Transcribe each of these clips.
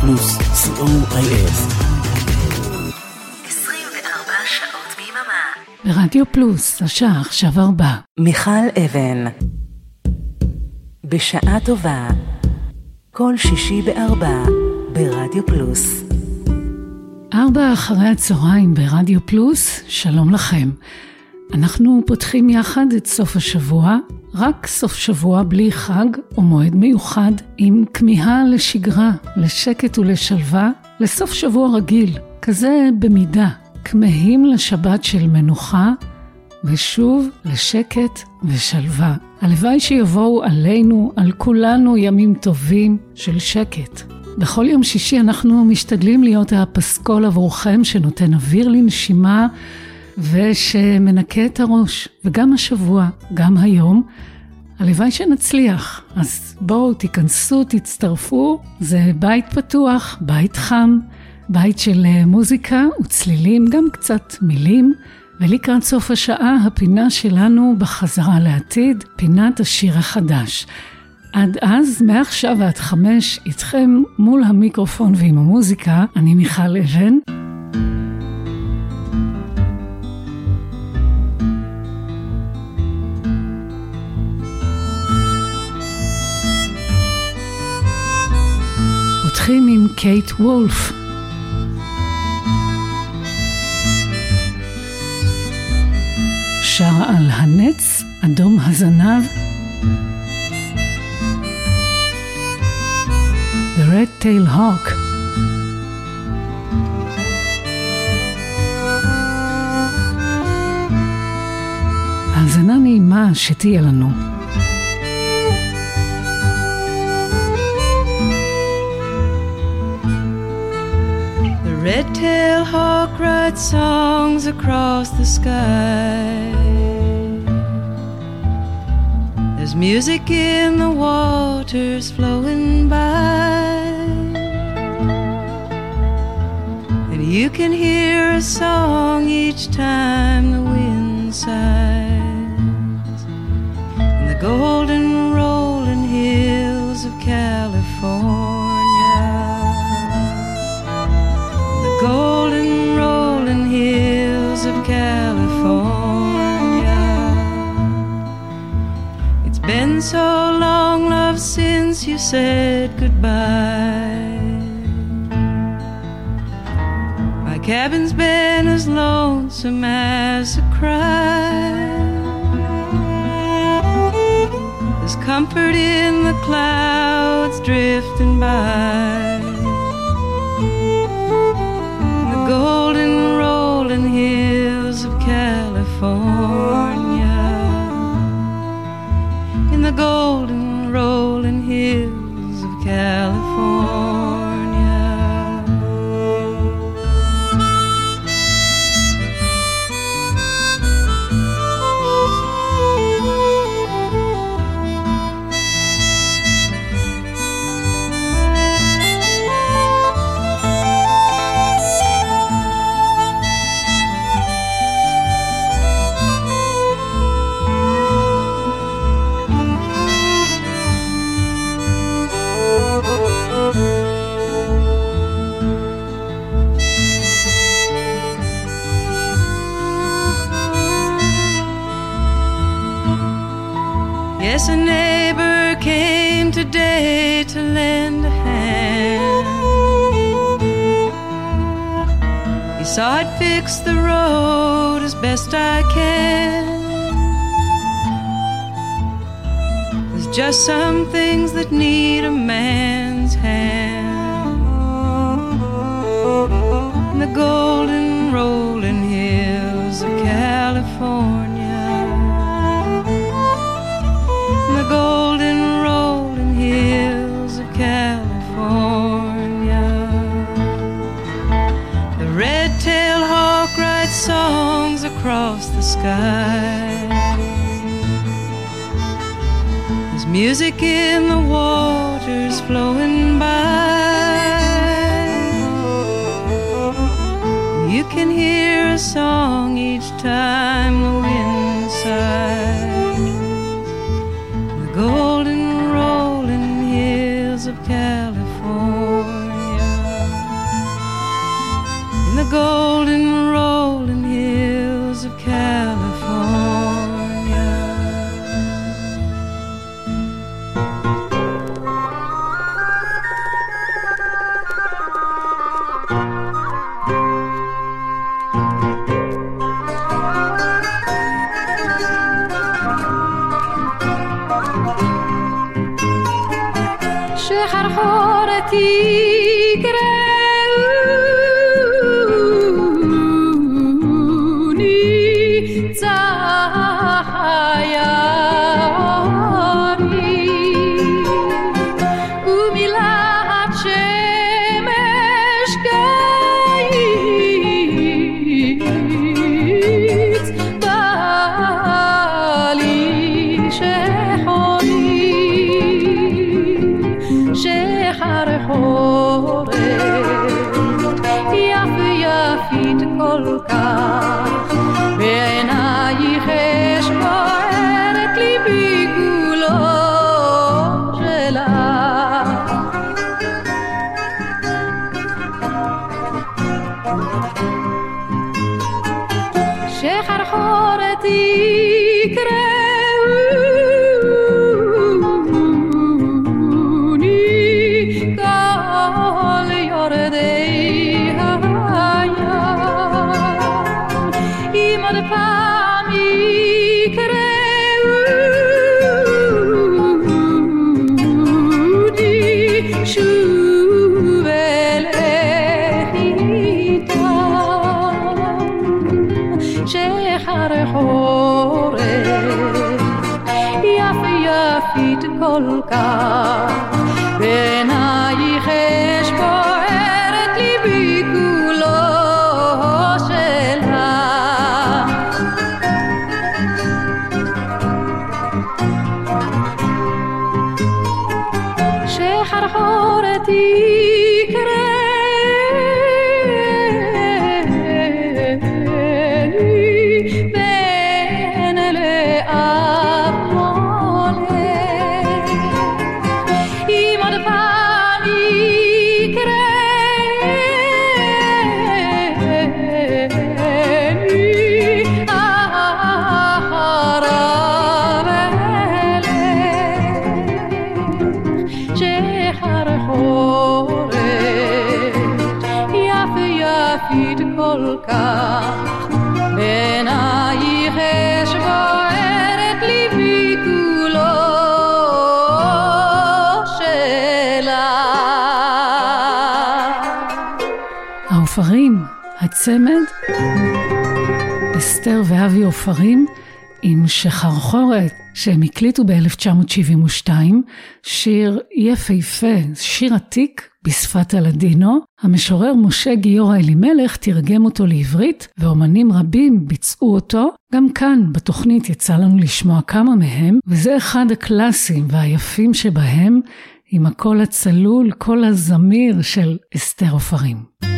פלוס, co.il. 24 שעות ביממה. ברדיו פלוס, השעה עכשיו ארבע. מיכל אבן. בשעה טובה. כל שישי בארבע. ברדיו פלוס. ארבע אחרי הצהריים ברדיו פלוס, שלום לכם. אנחנו פותחים יחד את סוף השבוע, רק סוף שבוע בלי חג או מועד מיוחד, עם כמיהה לשגרה, לשקט ולשלווה, לסוף שבוע רגיל, כזה במידה, כמהים לשבת של מנוחה, ושוב לשקט ושלווה. הלוואי שיבואו עלינו, על כולנו, ימים טובים של שקט. בכל יום שישי אנחנו משתדלים להיות הפסקול עבורכם שנותן אוויר לנשימה ושמנקה את הראש. וגם השבוע, גם היום, הלוואי שנצליח. אז בואו, תיכנסו, תצטרפו, זה בית פתוח, בית חם, בית של אה, מוזיקה וצלילים, גם קצת מילים. ולקראת סוף השעה, הפינה שלנו בחזרה לעתיד, פינת השיר החדש. עד אז, מעכשיו ועד חמש, איתכם מול המיקרופון ועם המוזיקה, אני מיכל אבן. פותחים עם קייט וולף. שרה על הנץ, אדום הזנב, The Red Tail Hawk. האזנה נעימה שתהיה לנו. Red-tailed hawk writes songs across the sky. There's music in the waters flowing by. And you can hear a song each time the wind sighs. In the golden said goodbye. My cabin's been as lonesome as a cry. There's comfort in the clouds drifting by. The golden rolling hills of California. Yes, a neighbor came today to lend a hand. He saw I'd fix the road as best I can. There's just some things that need a man's hand. In the golden rolling hills of California. Sky. There's music in the waters flowing by. You can hear a song each time צמד, אסתר ואבי עופרים עם שחרחורת שהם הקליטו ב-1972, שיר יפהפה, שיר עתיק בשפת הלדינו. המשורר משה גיורא אלימלך תרגם אותו לעברית, ואומנים רבים ביצעו אותו. גם כאן, בתוכנית, יצא לנו לשמוע כמה מהם, וזה אחד הקלאסיים והיפים שבהם, עם הקול הצלול, קול הזמיר של אסתר עופרים.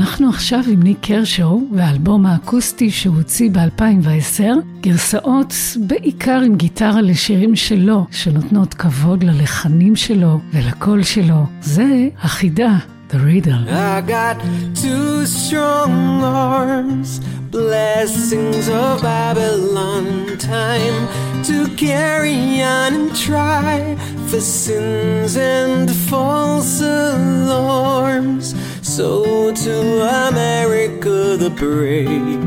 אנחנו עכשיו עם ניק קרשו והאלבום האקוסטי שהוא הוציא ב-2010, גרסאות בעיקר עם גיטרה לשירים שלו, שנותנות כבוד ללחנים שלו ולקול שלו. זה החידה. The Riddle. I got two strong arms, blessings of Babylon, time to carry on and try for sins and false alarms. So to America the brave,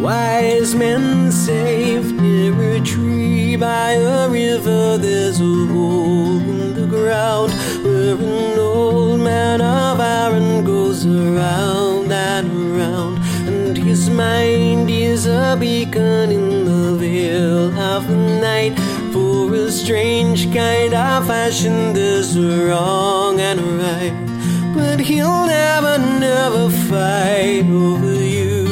wise men saved near a tree by a river. There's a the ground where an old man of iron goes around and around, and his mind is a beacon in the veil of the night. For a strange kind of fashion, there's a wrong and a right but he'll never, never fight over you.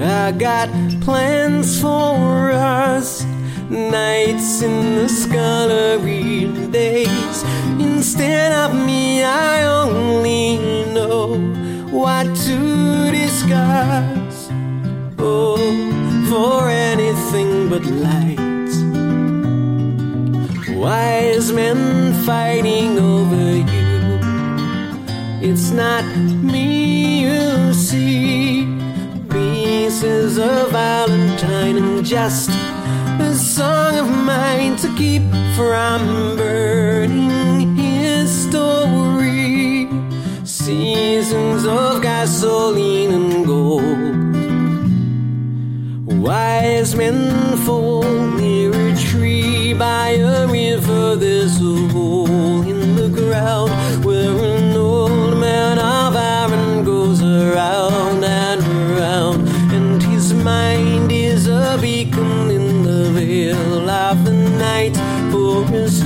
I got plans for us, nights in the scullery, days. Instead of me, I only know what to discuss. Oh, for anything but light. Wise men fighting over you it's not me you see. Pieces of Valentine and just song of mine to keep from burning his story. Seasons of gasoline and gold. Wise men fall near a tree by a river. There's a hole in the ground.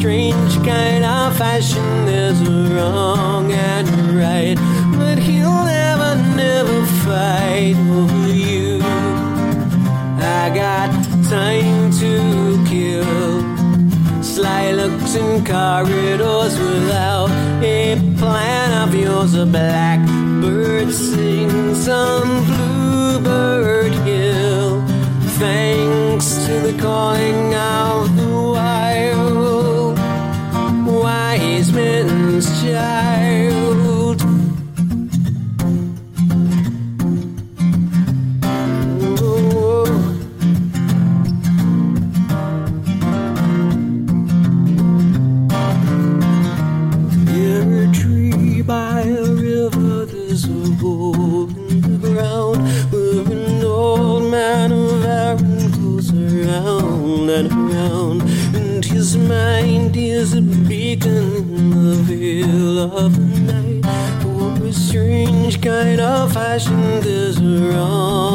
strange kind of fashion. There's a wrong and a right, but he'll never, never fight over you. I got time to kill. Sly looks in corridors without a plan of yours. A blackbird sings on Bluebird Hill. Thanks to the calling out. pieces of gold in the ground, where an old man of iron goes around and around, and his mind is a beacon in the veil of the night. For a strange kind of fashion, there's around.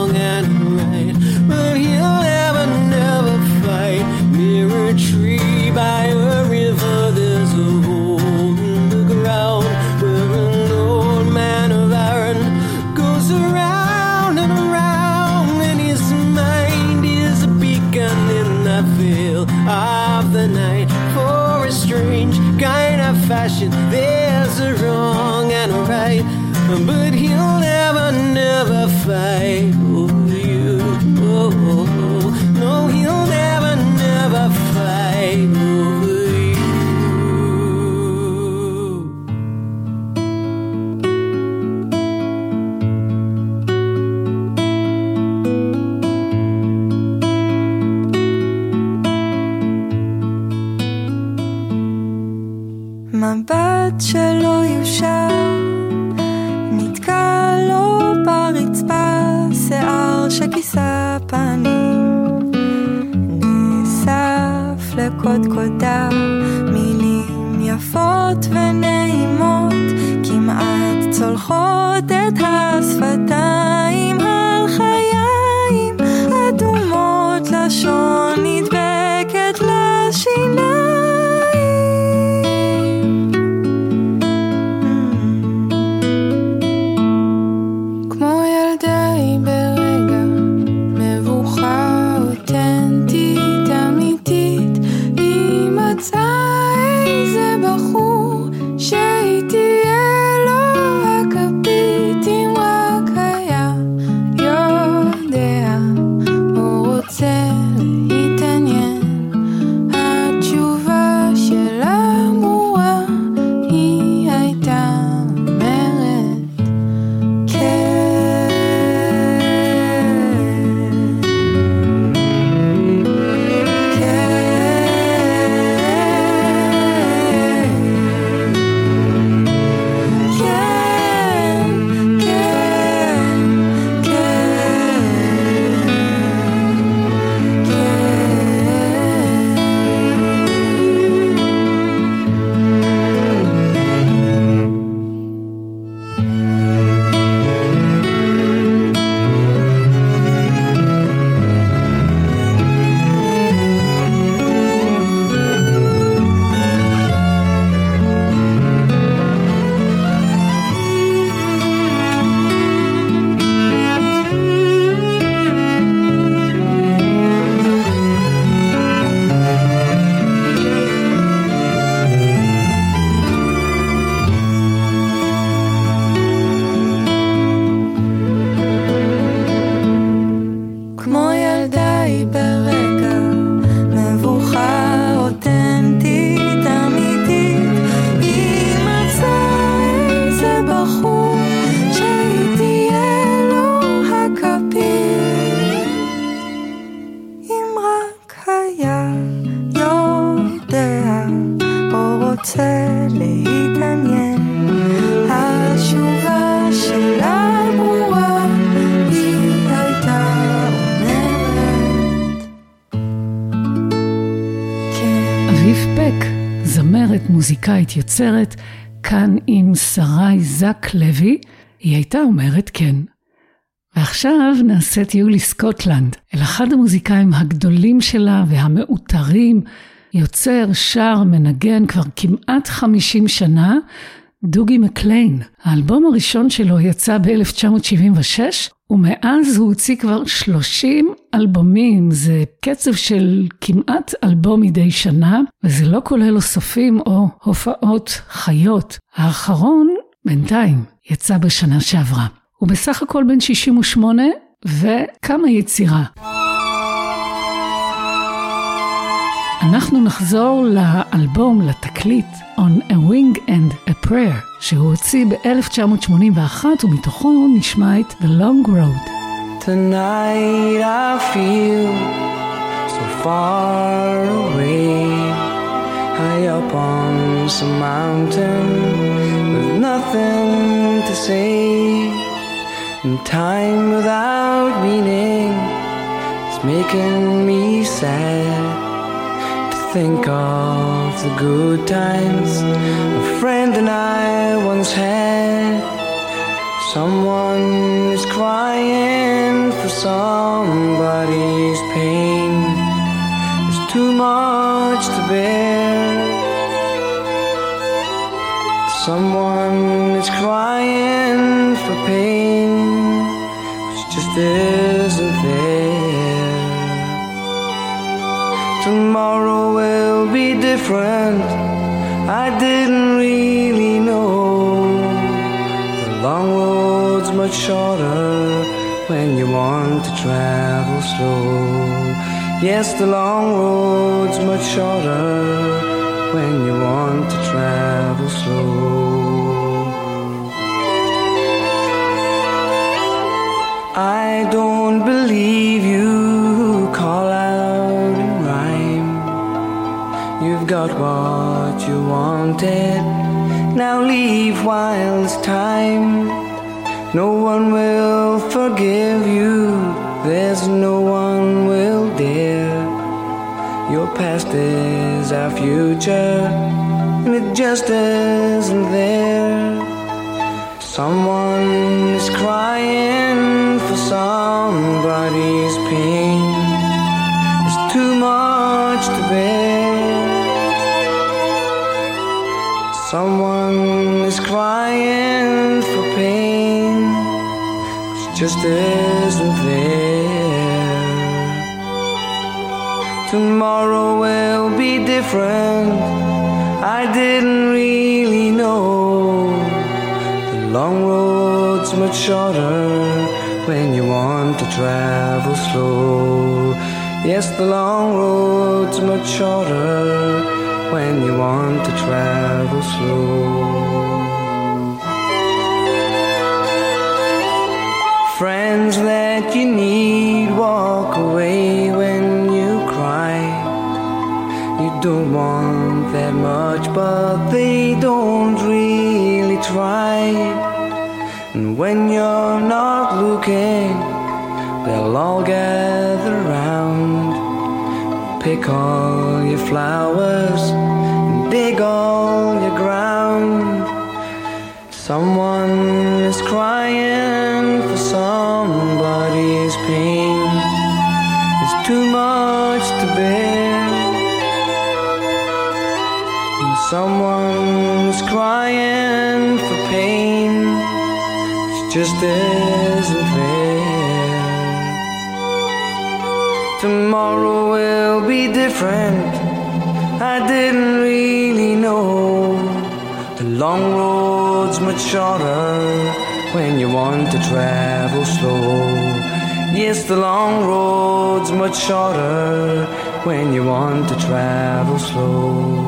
זמרת, מוזיקאית, יוצרת, כאן עם שרי זק לוי, היא הייתה אומרת כן. ועכשיו נעשה טיול לסקוטלנד, אל אחד המוזיקאים הגדולים שלה והמעוטרים, יוצר, שר, מנגן כבר כמעט 50 שנה, דוגי מקליין. האלבום הראשון שלו יצא ב-1976, ומאז הוא הוציא כבר 30 אלבומים, זה קצב של כמעט אלבום מדי שנה, וזה לא כולל אוספים או הופעות חיות. האחרון, בינתיים, יצא בשנה שעברה. הוא בסך הכל בן 68, וכמה יצירה. אנחנו נחזור לאלבום, לתקליט, On a Wing and a Prayer, שהוא הוציא ב-1981, ומתוכו נשמע את The Long Road. Tonight I feel so far away, high up on some mountain with nothing to say. And time without meaning is making me sad think of the good times a friend and I once had. Someone is crying for somebody's pain. It's too much to bear. Someone is crying for pain, It's just isn't different. I didn't really know. The long road's much shorter when you want to travel slow. Yes, the long road's much shorter when you want to travel slow. I don't believe you got what you wanted. Now leave while it's time. No one will forgive you. There's no one will dare. Your past is our future, and it just isn't there. Someone is crying for somebody's pain. It's too much to bear. Someone is crying for pain, which just isn't there. Tomorrow will be different. I didn't really know. The long road's much shorter when you want to travel slow. Yes, the long road's much shorter when you want to travel slow. Friends that you need walk away when you cry. You don't want that much, but they don't really try. And when you're not looking, they'll all gather round, pick all your flowers, and dig all your ground. Someone is crying for somebody's pain. It's too much to bear. And someone's crying for pain. It's just isn't shorter when you want to travel slow. Yes, the long road's much shorter when you want to travel slow.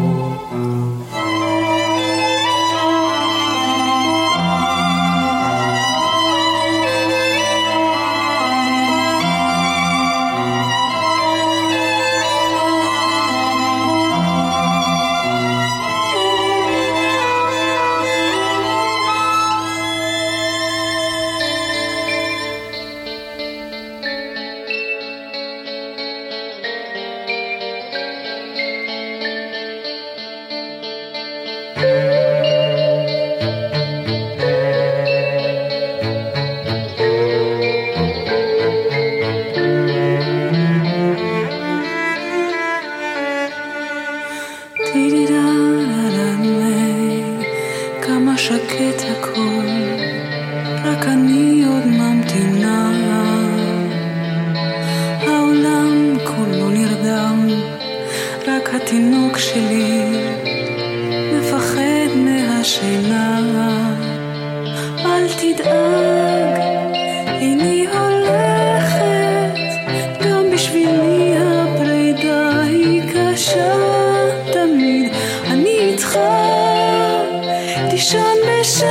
לישון בשקט.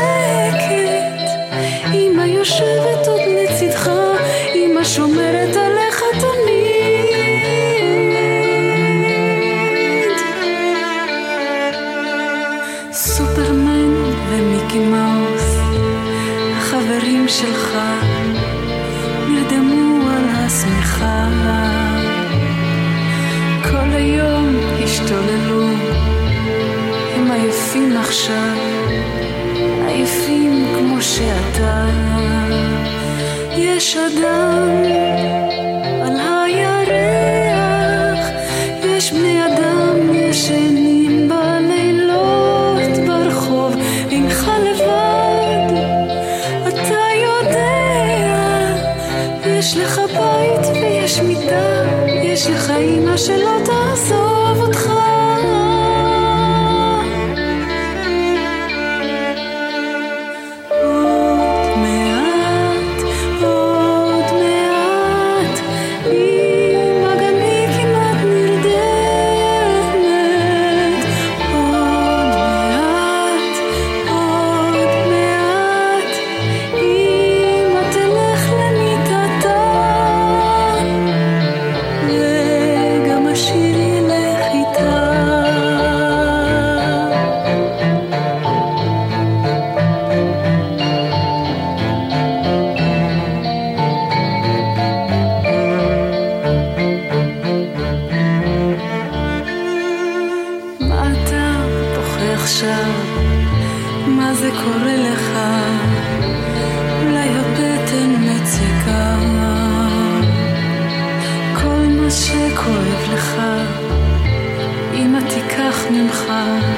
אמא יושבת עוד לצדך, אמא שומרת על... now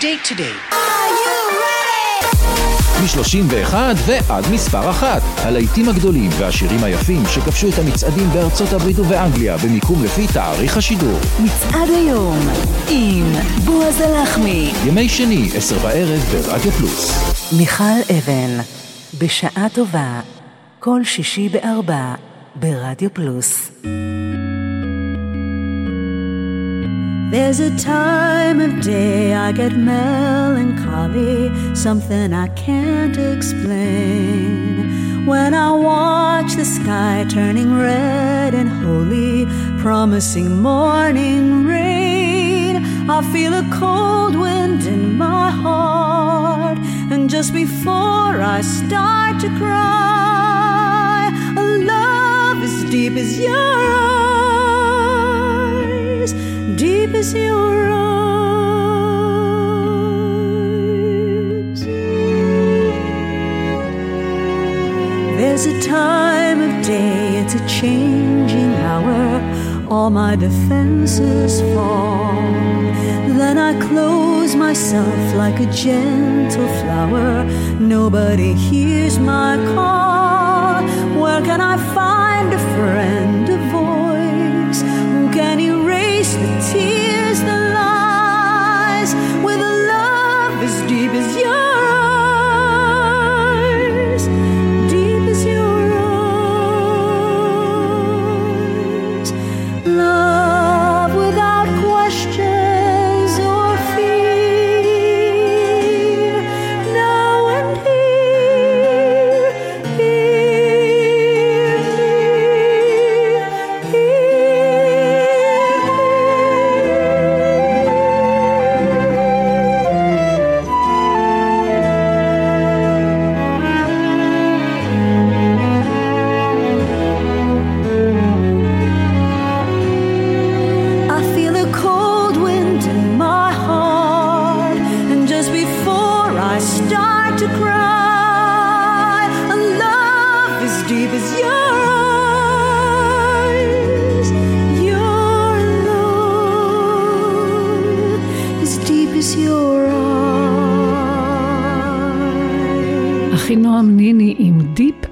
date today? מ-31 ועד מספר אחת. הלהיטים הגדולים והשירים היפים שכבשו את המצעדים בארצות הברית ובאנגליה במיקום לפי תאריך השידור. מצעד היום עם בועז הלחמי. ימי שני, עשר בערב ברדיו פלוס. מיכל אבן, בשעה טובה, כל שישי בארבע, ברדיו פלוס. There's a time of day I get melancholy, something I can't explain. When I watch the sky turning red and holy, promising morning rain, I feel a cold wind in my heart, and just before I start to cry, a love as deep as yours, deep as your eyes. There's a time of day, it's a changing hour. All my defenses fall. Then I close myself like a gentle flower. Nobody hears my call. Where can I find a friend,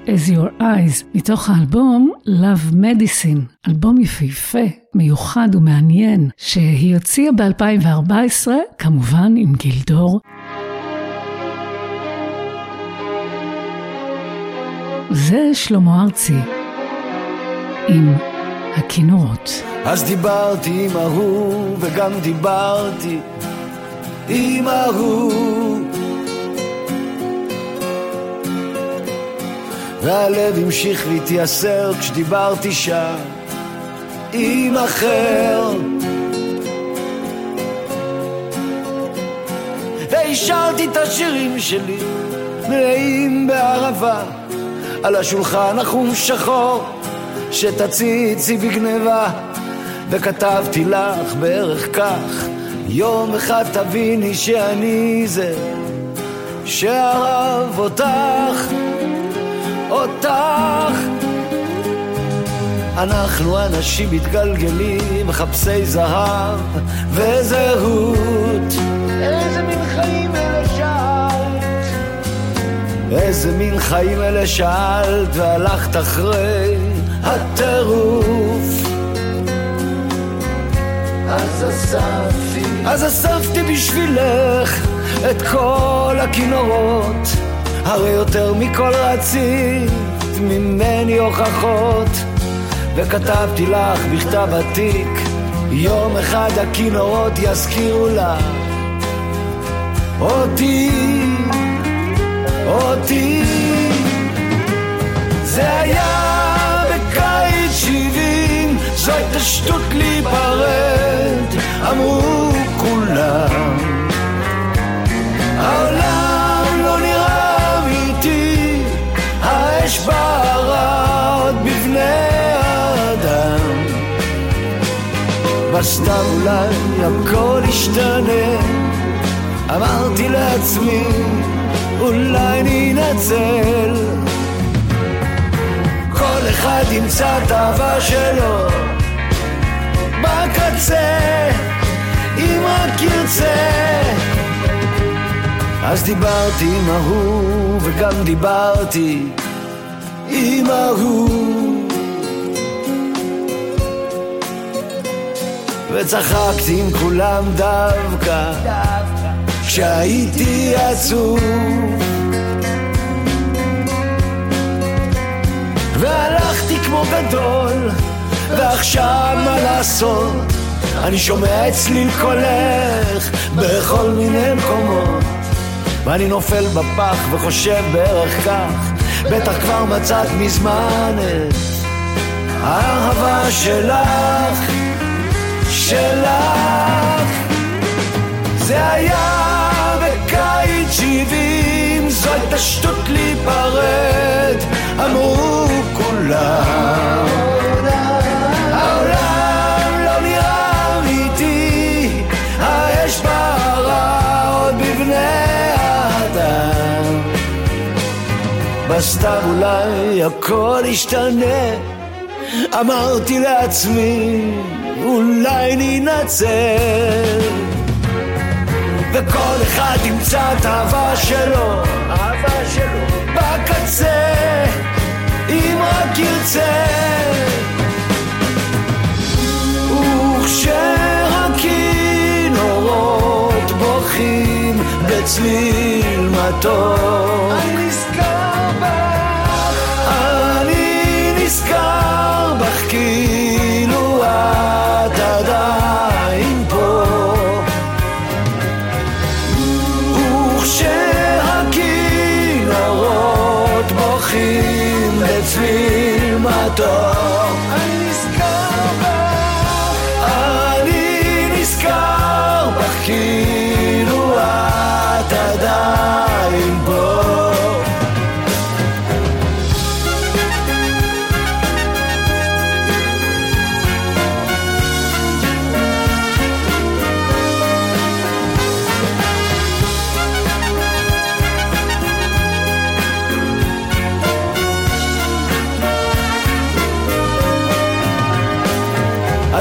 as Your Eyes, מתוך האלבום Love Medicine, אלבום יפהפה, מיוחד ומעניין, שהיא הוציאה ב-2014, כמובן עם גילדור. זה שלמה ארצי, עם הכינורות. אז דיברתי עם ההוא, וגם דיברתי עם ההוא. והלב המשיך להתייסר כשדיברתי שם עם אחר. והשארתי את השירים שלי מלאים בערבה על השולחן החום שחור שתציצי בגניבה וכתבתי לך בערך כך יום אחד תביני שאני זה שאהב אותך אותך אנחנו אנשים מתגלגלים, מחפשי זהב וזהות. איזה מין חיים אלה שאלת? איזה מין חיים אלה שאלת והלכת אחרי הטירוף? אז אספתי, אז אספתי בשבילך את כל הכינורות, הרי יותר מכל רצית ממני הוכחות, וכתבתי לך בכתב עתיק, יום אחד הכינורות יזכירו לך אותי, אותי. זה היה בקיץ שבעים, זו הייתה שטות להיפרד, אמרו בסתם אולי הכל ישתנה, אמרתי לעצמי, אולי ננצל. כל אחד ימצא את האהבה שלו בקצה, אם רק ירצה. אז דיברתי עם ההוא, וגם דיברתי עם ההוא. וצחקתי עם כולם דווקא, כשהייתי עצוב. והלכתי כמו גדול, ועכשיו מה לעשות? אני שומע את צליל קולך בכל מיני מקומות, ואני נופל בפח וחושב בערך כך, בטח כבר מצאת מזמן את האהבה שלך, שלך. זה היה בקיץ שבעים, זו הייתה שטות להיפרד, אמרו כולם. העולם לא נראה אמיתי, האש בערה עוד בבני האדם. בסתיו אולי הכל ישתנה, אמרתי לעצמי, אולי ננצל. וכל אחד ימצא את האהבה שלו, האהבה שלו, בקצה, אם רק ירצה. וכשהכינורות בוכים בצליל מתוק,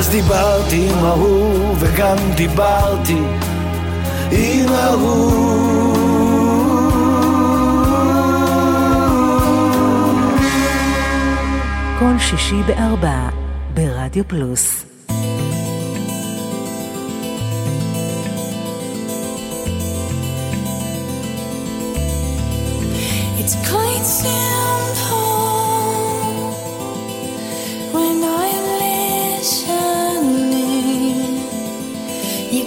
אז דיברתי עם ההוא וגם דיברתי עם ההוא כל שישי בארבע ברדיו פלוס.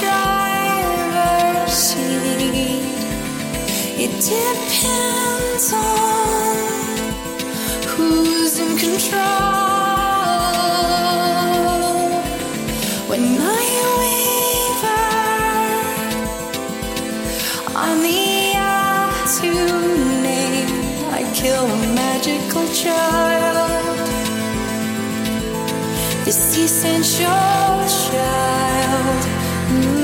driver's seat. It depends on who's in control. When I waver on the a to name, I kill a magical child. This essential child you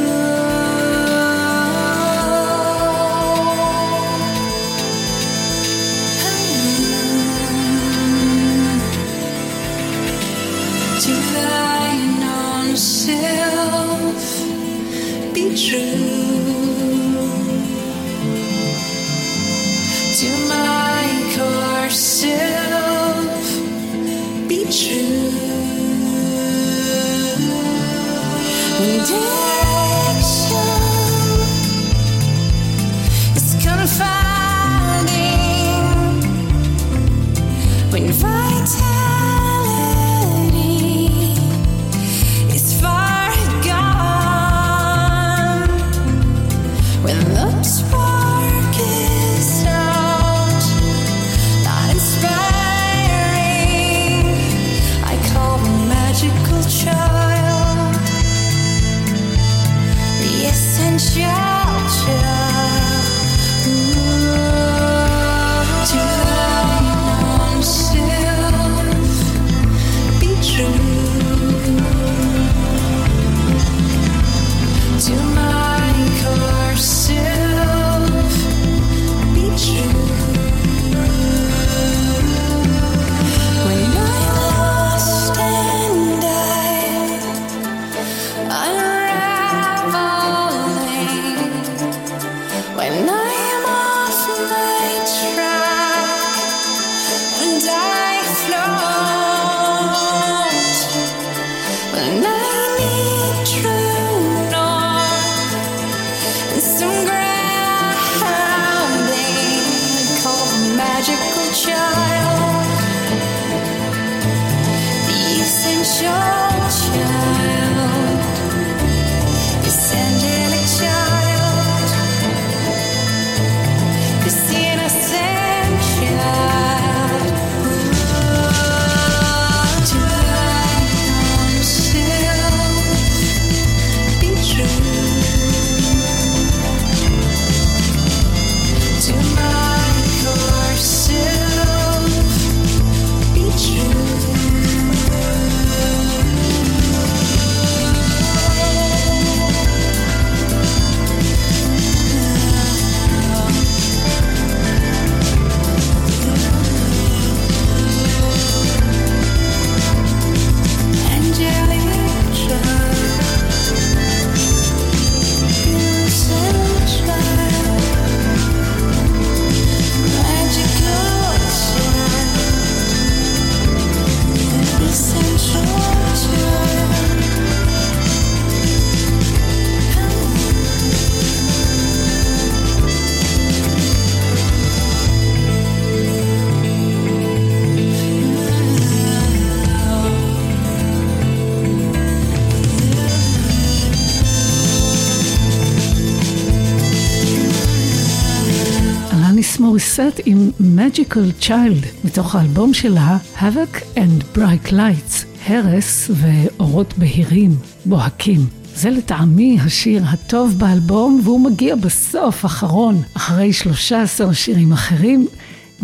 מוריסט עם Magical Child מתוך האלבום שלה Havoc and Bright Lights, הרס ואורות בהירים, בוהקים. זה לטעמי השיר הטוב באלבום והוא מגיע בסוף, אחרון, אחרי 13 שירים אחרים.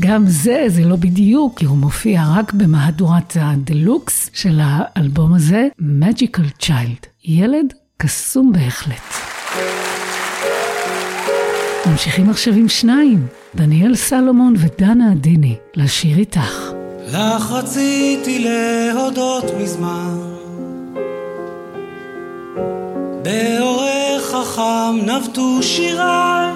גם זה, זה לא בדיוק, כי הוא מופיע רק במהדורת הדלוקס של האלבום הזה, Magical Child. ילד קסום בהחלט. ממשיכים עכשיו עם שניים, דניאל סלומון ודנה עדיני, לשיר איתך. לך רציתי להודות מזמן, בעורך חכם נבטו שיריי,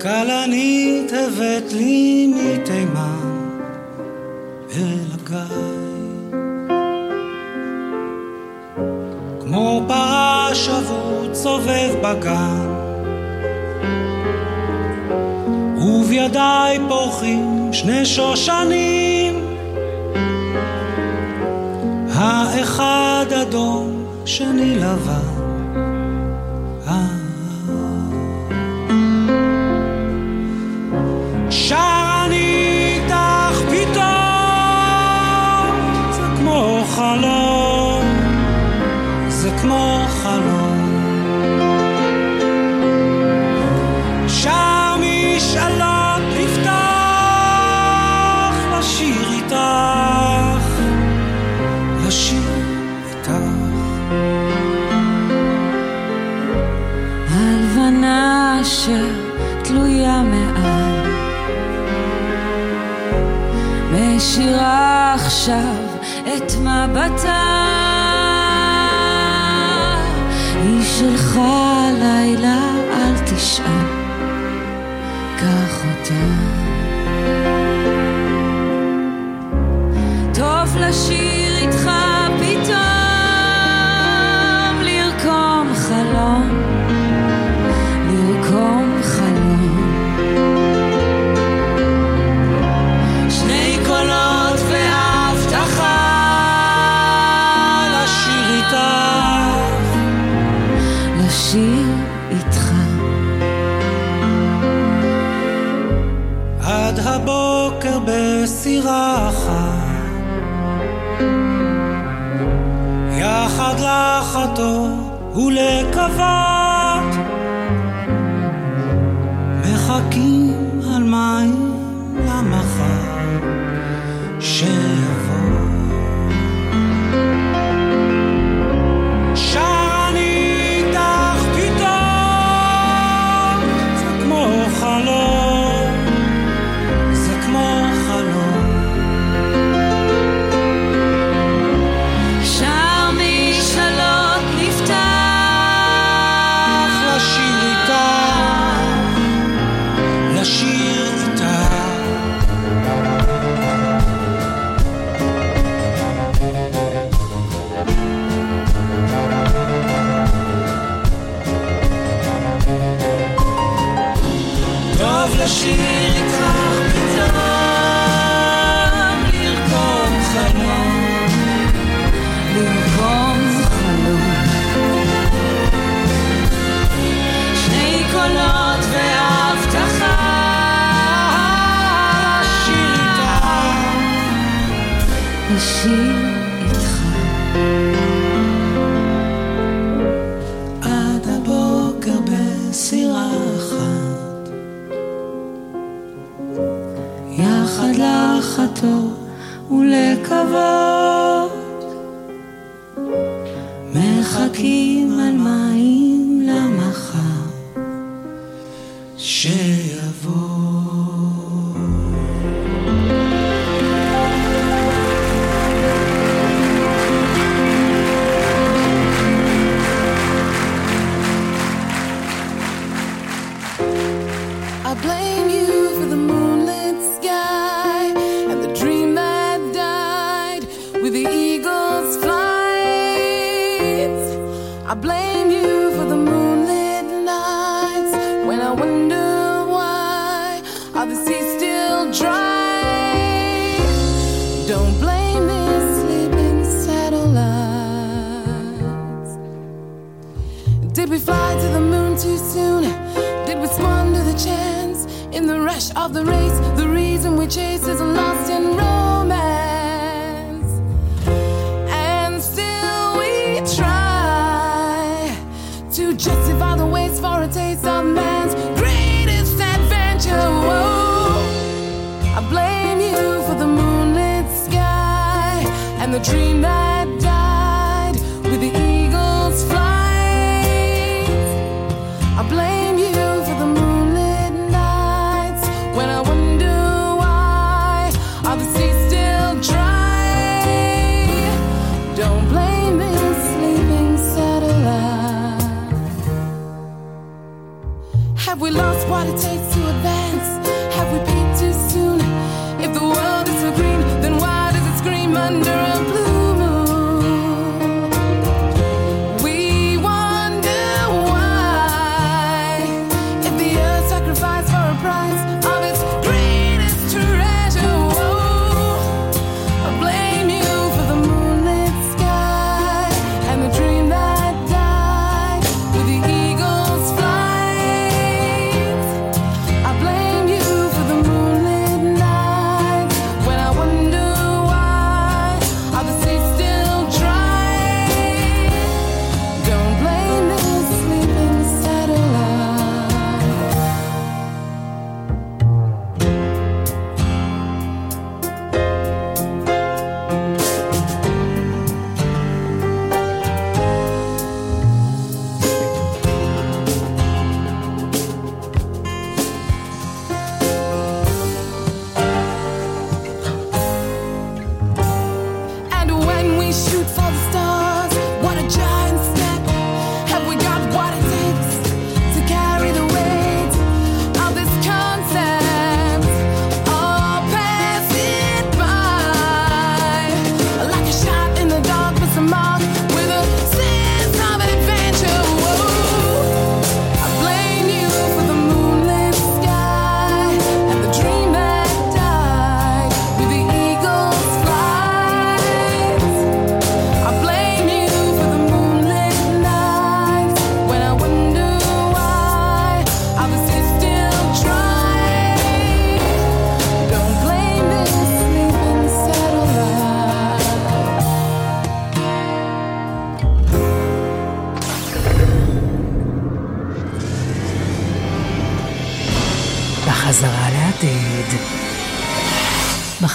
כלנית הבאת לי מתימן אל הגיא. כמו פרה שבוט סובב בגן ובידיי פורחים שני שושנים. האחד אדום, שני לבן. שר אשר תלויה מעל. משירה עכשיו את מבטה, היא שלך לילה, אל תשאל, קח אותה. טוב לשיר בסירה אחת, יחד לחתור ולקוות לשיר איתך. עד הבוקר בסירה אחת, יחד לחתור ולקוות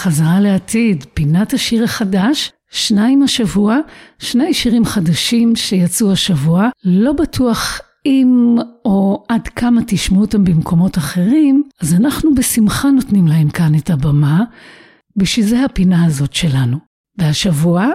חזרה לעתיד, פינת השיר החדש, שניים השבוע, שני שירים חדשים שיצאו השבוע, לא בטוח אם או עד כמה תשמעו אותם במקומות אחרים, אז אנחנו בשמחה נותנים להם כאן את הבמה, בשביל זה הפינה הזאת שלנו. והשבוע,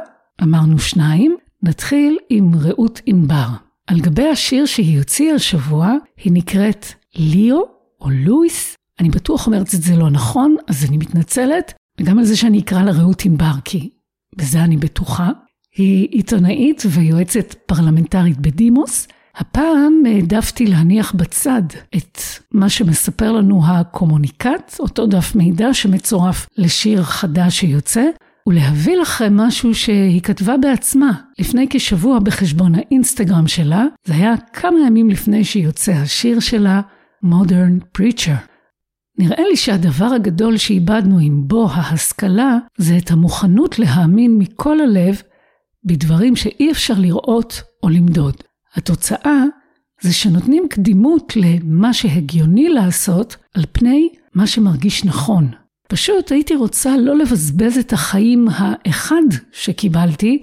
אמרנו שניים, נתחיל עם רעות ענבר. על גבי השיר שהיא הוציאה השבוע, היא נקראת ליאו או לואיס. אני בטוח אומרת את זה לא נכון, אז אני מתנצלת. וגם על זה שאני אקרא לה רעות ענבר, כי בזה אני בטוחה. היא עיתונאית ויועצת פרלמנטרית בדימוס. הפעם העדפתי להניח בצד את מה שמספר לנו הקומוניקט, אותו דף מידע שמצורף לשיר חדש שיוצא, ולהביא לכם משהו שהיא כתבה בעצמה לפני כשבוע בחשבון האינסטגרם שלה, זה היה כמה ימים לפני שיוצא השיר שלה, Modern Preacher. נראה לי שהדבר הגדול שאיבדנו עם בו ההשכלה, זה את המוכנות להאמין מכל הלב בדברים שאי אפשר לראות או למדוד. התוצאה זה שנותנים קדימות למה שהגיוני לעשות על פני מה שמרגיש נכון. פשוט הייתי רוצה לא לבזבז את החיים האחד שקיבלתי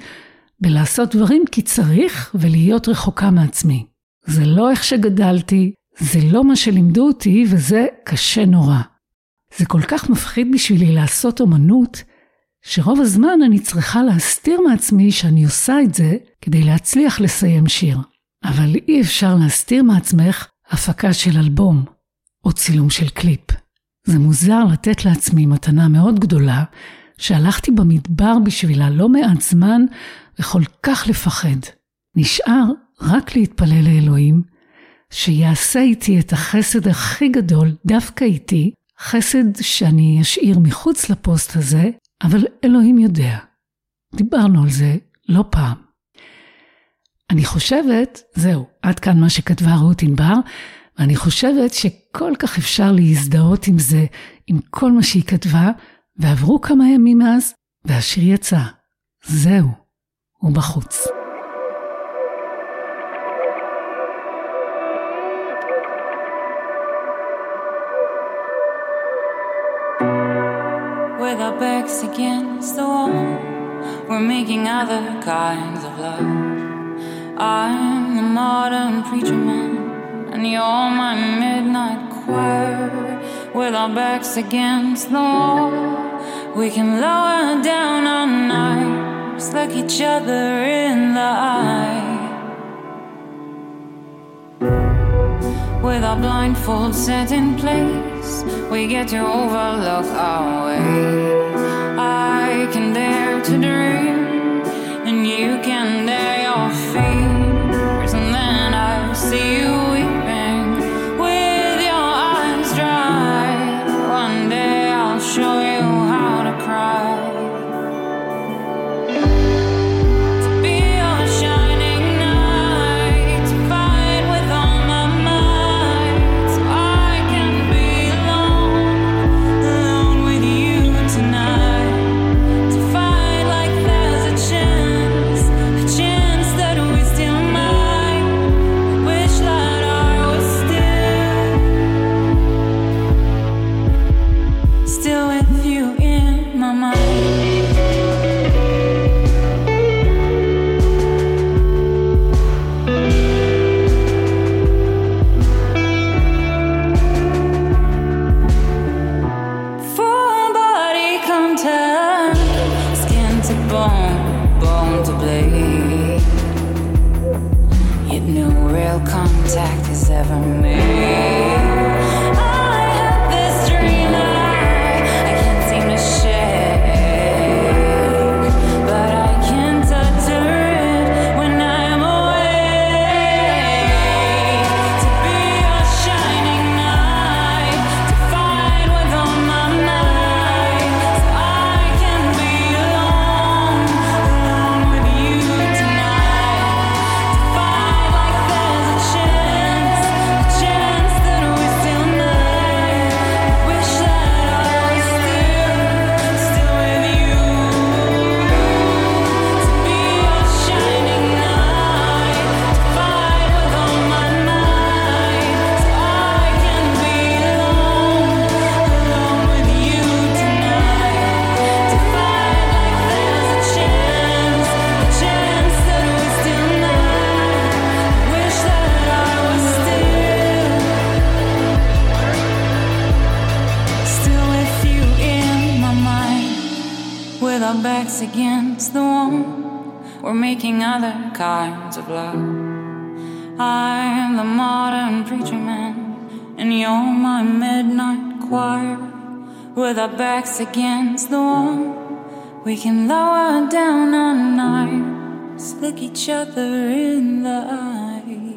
בלעשות דברים כי צריך ולהיות רחוקה מעצמי. זה לא איך שגדלתי, זה לא מה שלימדו אותי וזה קשה נורא. זה כל כך מפחיד בשבילי לעשות אומנות, שרוב הזמן אני צריכה להסתיר מעצמי שאני עושה את זה כדי להצליח לסיים שיר. אבל אי אפשר להסתיר מעצמך הפקה של אלבום או צילום של קליפ. זה מוזר לתת לעצמי מתנה מאוד גדולה, שהלכתי במדבר בשבילה לא מעט זמן וכל כך לפחד. נשאר רק להתפלל לאלוהים, שיעשה איתי את החסד הכי גדול דווקא איתי, חסד שאני אשאיר מחוץ לפוסט הזה, אבל אלוהים יודע. דיברנו על זה לא פעם. אני חושבת, זהו, עד כאן מה שכתבה רות ענבר, ואני חושבת שכל כך אפשר להזדהות עם זה, עם כל מה שהיא כתבה, ועברו כמה ימים מאז, והשיר יצא. זהו, הוא בחוץ. Our backs against the wall, we're making other kinds of love. I'm the modern preacher man, and you're my midnight choir. With our backs against the wall, we can lower down our knives, look each other in the eye. With our blindfolds set in place, we get to overlook our way. To dream, and you can dare your fears, and then I see you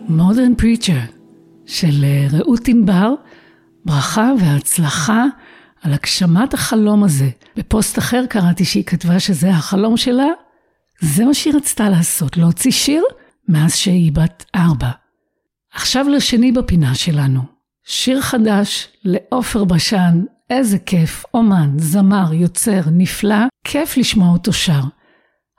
Modern Preacher של אה, רעות ענבר, ברכה והצלחה על הגשמת החלום הזה. בפוסט אחר קראתי שהיא כתבה שזה החלום שלה, זה מה שהיא רצתה לעשות, להוציא שיר מאז שהיא בת ארבע. עכשיו לשני בפינה שלנו, שיר חדש לעופר בשן, איזה כיף, אומן, זמר, יוצר, נפלא, כיף לשמוע אותו שר.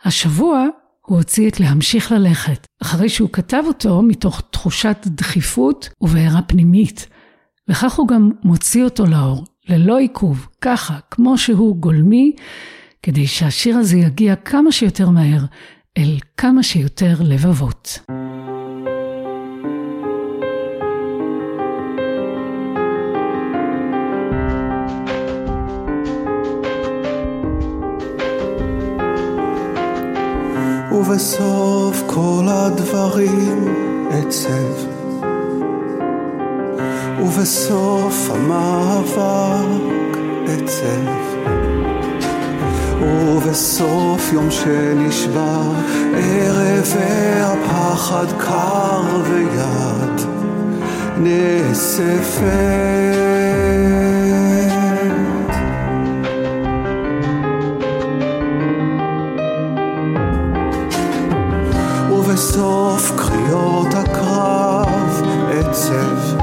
השבוע הוא הוציא את להמשיך ללכת, אחרי שהוא כתב אותו מתוך תחושת דחיפות ובעירה פנימית. וכך הוא גם מוציא אותו לאור, ללא עיכוב, ככה, כמו שהוא גולמי, כדי שהשיר הזה יגיע כמה שיותר מהר אל כמה שיותר לבבות. ובסוף כל הדברים עצב ובסוף המאבק עצב ובסוף יום שנשבע ערב והפחד קר ויד. נאספת ובסוף קריאות הקרב עצב.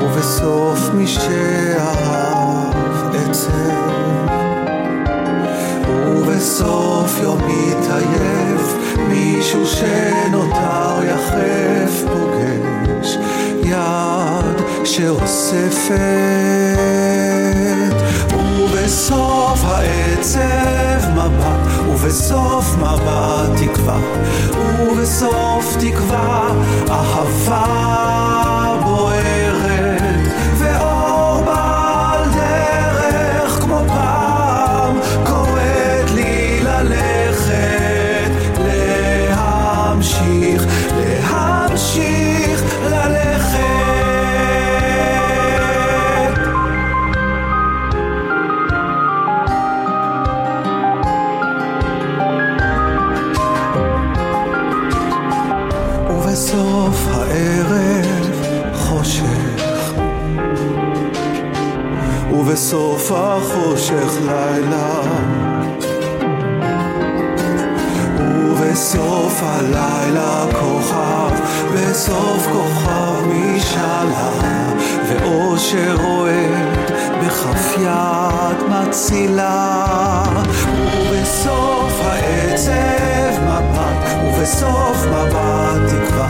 ובסוף מי שאהב עצב. ובסוף יום מתעייף מישהו שנותר יחף פוגש יד שאוספת ובסוף מבט תקווה ובסוף תקווה אהבה ובסוף החושך לילה. ובסוף הלילה כוכב בסוף כוכב משאלה ואושר רועד בכף יד מצילה. ובסוף העצב מבט ובסוף מבט תקווה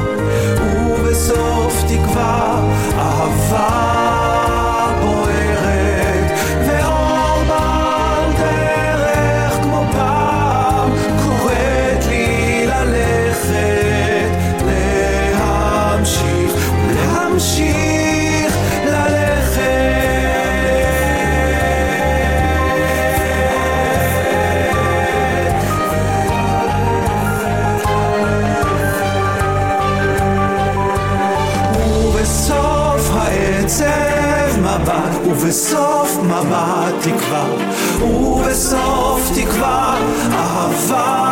ובסוף תקווה אהבה ובסוף מבט תקווה, ובסוף תקווה אהבה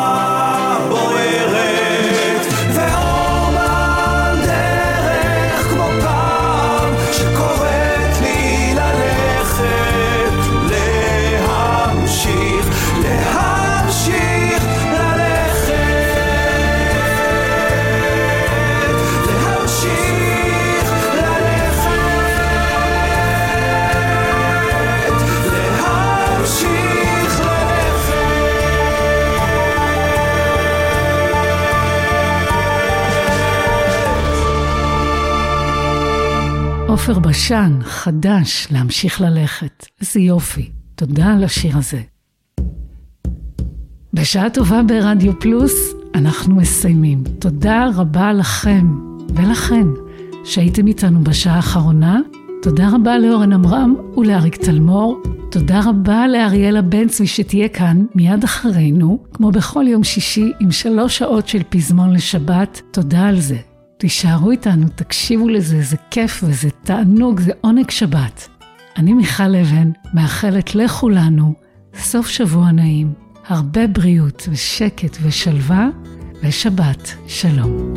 עופר בשן, חדש, להמשיך ללכת. איזה יופי. תודה על השיר הזה. בשעה טובה ברדיו פלוס, אנחנו מסיימים. תודה רבה לכם ולכן שהייתם איתנו בשעה האחרונה. תודה רבה לאורן עמרם ולאריק תלמור. תודה רבה לאריאלה בן צבי שתהיה כאן מיד אחרינו, כמו בכל יום שישי עם שלוש שעות של פזמון לשבת. תודה על זה. תישארו איתנו, תקשיבו לזה, זה כיף וזה תענוג, זה עונג שבת. אני מיכל אבן, מאחלת לכולנו סוף שבוע נעים, הרבה בריאות ושקט ושלווה, בשבת שלום.